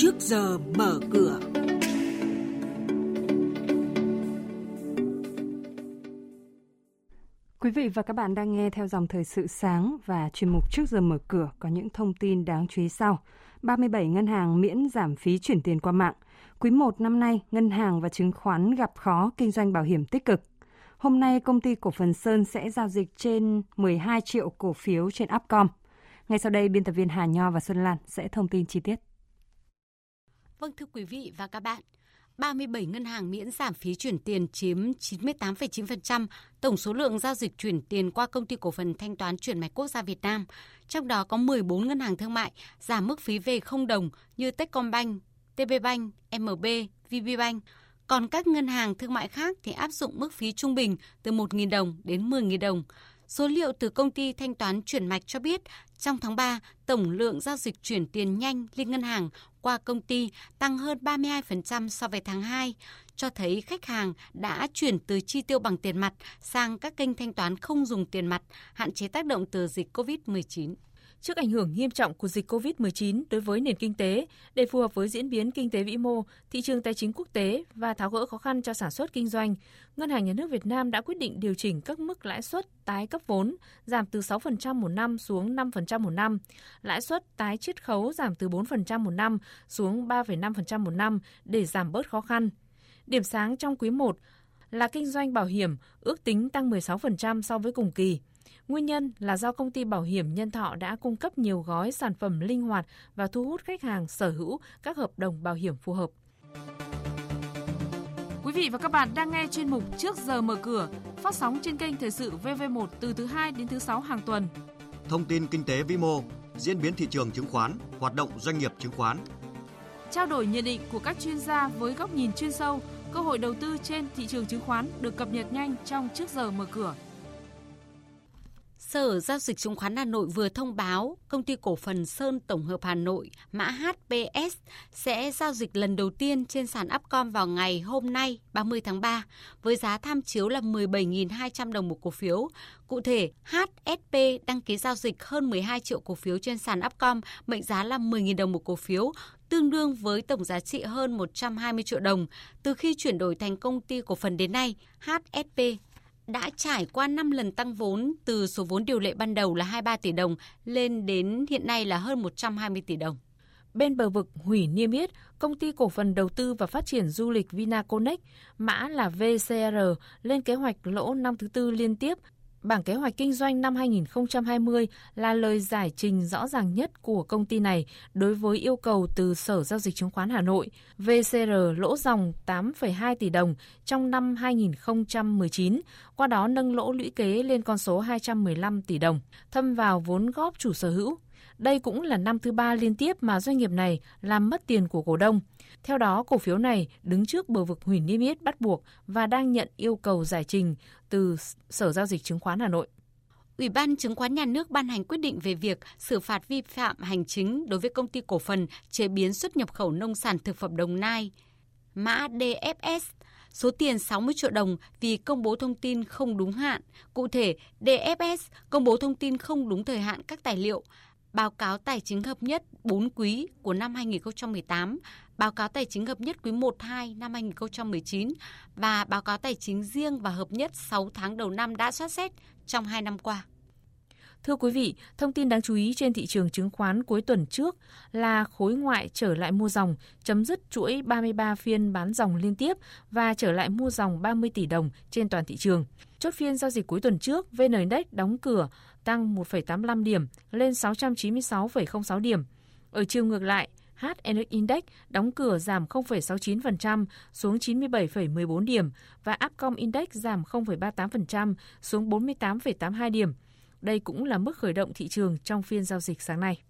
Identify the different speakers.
Speaker 1: trước giờ mở cửa.
Speaker 2: Quý vị và các bạn đang nghe theo dòng thời sự sáng và chuyên mục trước giờ mở cửa có những thông tin đáng chú ý sau. 37 ngân hàng miễn giảm phí chuyển tiền qua mạng. Quý 1 năm nay, ngân hàng và chứng khoán gặp khó kinh doanh bảo hiểm tích cực. Hôm nay, công ty cổ phần Sơn sẽ giao dịch trên 12 triệu cổ phiếu trên Upcom. Ngay sau đây, biên tập viên Hà Nho và Xuân Lan sẽ thông tin chi tiết.
Speaker 3: Vâng thưa quý vị và các bạn, 37 ngân hàng miễn giảm phí chuyển tiền chiếm 98,9% tổng số lượng giao dịch chuyển tiền qua công ty cổ phần thanh toán chuyển mạch quốc gia Việt Nam. Trong đó có 14 ngân hàng thương mại giảm mức phí về 0 đồng như Techcombank, TPBank, MB, VPBank. Còn các ngân hàng thương mại khác thì áp dụng mức phí trung bình từ 1.000 đồng đến 10.000 đồng. Số liệu từ công ty thanh toán chuyển mạch cho biết, trong tháng 3, tổng lượng giao dịch chuyển tiền nhanh liên ngân hàng qua công ty tăng hơn 32% so với tháng 2, cho thấy khách hàng đã chuyển từ chi tiêu bằng tiền mặt sang các kênh thanh toán không dùng tiền mặt, hạn chế tác động từ dịch COVID-19
Speaker 4: trước ảnh hưởng nghiêm trọng của dịch COVID-19 đối với nền kinh tế để phù hợp với diễn biến kinh tế vĩ mô, thị trường tài chính quốc tế và tháo gỡ khó khăn cho sản xuất kinh doanh, Ngân hàng Nhà nước Việt Nam đã quyết định điều chỉnh các mức lãi suất tái cấp vốn giảm từ 6% một năm xuống 5% một năm, lãi suất tái chiết khấu giảm từ 4% một năm xuống 3,5% một năm để giảm bớt khó khăn. Điểm sáng trong quý 1 là kinh doanh bảo hiểm ước tính tăng 16% so với cùng kỳ. Nguyên nhân là do công ty bảo hiểm nhân thọ đã cung cấp nhiều gói sản phẩm linh hoạt và thu hút khách hàng sở hữu các hợp đồng bảo hiểm phù hợp.
Speaker 5: Quý vị và các bạn đang nghe chuyên mục Trước giờ mở cửa, phát sóng trên kênh Thời sự VV1 từ thứ 2 đến thứ 6 hàng tuần.
Speaker 6: Thông tin kinh tế vĩ mô, diễn biến thị trường chứng khoán, hoạt động doanh nghiệp chứng khoán.
Speaker 5: Trao đổi nhận định của các chuyên gia với góc nhìn chuyên sâu, cơ hội đầu tư trên thị trường chứng khoán được cập nhật nhanh trong Trước giờ mở cửa.
Speaker 3: Sở Giao dịch Chứng khoán Hà Nội vừa thông báo công ty cổ phần Sơn Tổng hợp Hà Nội mã HPS sẽ giao dịch lần đầu tiên trên sàn Upcom vào ngày hôm nay 30 tháng 3 với giá tham chiếu là 17.200 đồng một cổ phiếu. Cụ thể, HSP đăng ký giao dịch hơn 12 triệu cổ phiếu trên sàn Upcom, mệnh giá là 10.000 đồng một cổ phiếu, tương đương với tổng giá trị hơn 120 triệu đồng. Từ khi chuyển đổi thành công ty cổ phần đến nay, HSP đã trải qua 5 lần tăng vốn từ số vốn điều lệ ban đầu là 23 tỷ đồng lên đến hiện nay là hơn 120 tỷ đồng.
Speaker 4: Bên bờ vực hủy niêm yết, công ty cổ phần đầu tư và phát triển du lịch Vinaconex, mã là VCR, lên kế hoạch lỗ năm thứ tư liên tiếp Bảng kế hoạch kinh doanh năm 2020 là lời giải trình rõ ràng nhất của công ty này đối với yêu cầu từ Sở Giao dịch Chứng khoán Hà Nội. VCR lỗ dòng 8,2 tỷ đồng trong năm 2019, qua đó nâng lỗ lũy kế lên con số 215 tỷ đồng, thâm vào vốn góp chủ sở hữu. Đây cũng là năm thứ ba liên tiếp mà doanh nghiệp này làm mất tiền của cổ đông. Theo đó, cổ phiếu này đứng trước bờ vực hủy niêm yết bắt buộc và đang nhận yêu cầu giải trình từ Sở Giao dịch Chứng khoán Hà Nội.
Speaker 3: Ủy ban Chứng khoán Nhà nước ban hành quyết định về việc xử phạt vi phạm hành chính đối với công ty cổ phần chế biến xuất nhập khẩu nông sản thực phẩm Đồng Nai, mã DFS, số tiền 60 triệu đồng vì công bố thông tin không đúng hạn. Cụ thể, DFS công bố thông tin không đúng thời hạn các tài liệu, báo cáo tài chính hợp nhất 4 quý của năm 2018, báo cáo tài chính hợp nhất quý 1-2 năm 2019 và báo cáo tài chính riêng và hợp nhất 6 tháng đầu năm đã soát xét trong 2 năm qua.
Speaker 4: Thưa quý vị, thông tin đáng chú ý trên thị trường chứng khoán cuối tuần trước là khối ngoại trở lại mua dòng, chấm dứt chuỗi 33 phiên bán dòng liên tiếp và trở lại mua dòng 30 tỷ đồng trên toàn thị trường. Chốt phiên giao dịch cuối tuần trước, VN Index đóng cửa tăng 1,85 điểm lên 696,06 điểm. Ở chiều ngược lại, HNX Index đóng cửa giảm 0,69% xuống 97,14 điểm và Upcom Index giảm 0,38% xuống 48,82 điểm. Đây cũng là mức khởi động thị trường trong phiên giao dịch sáng nay.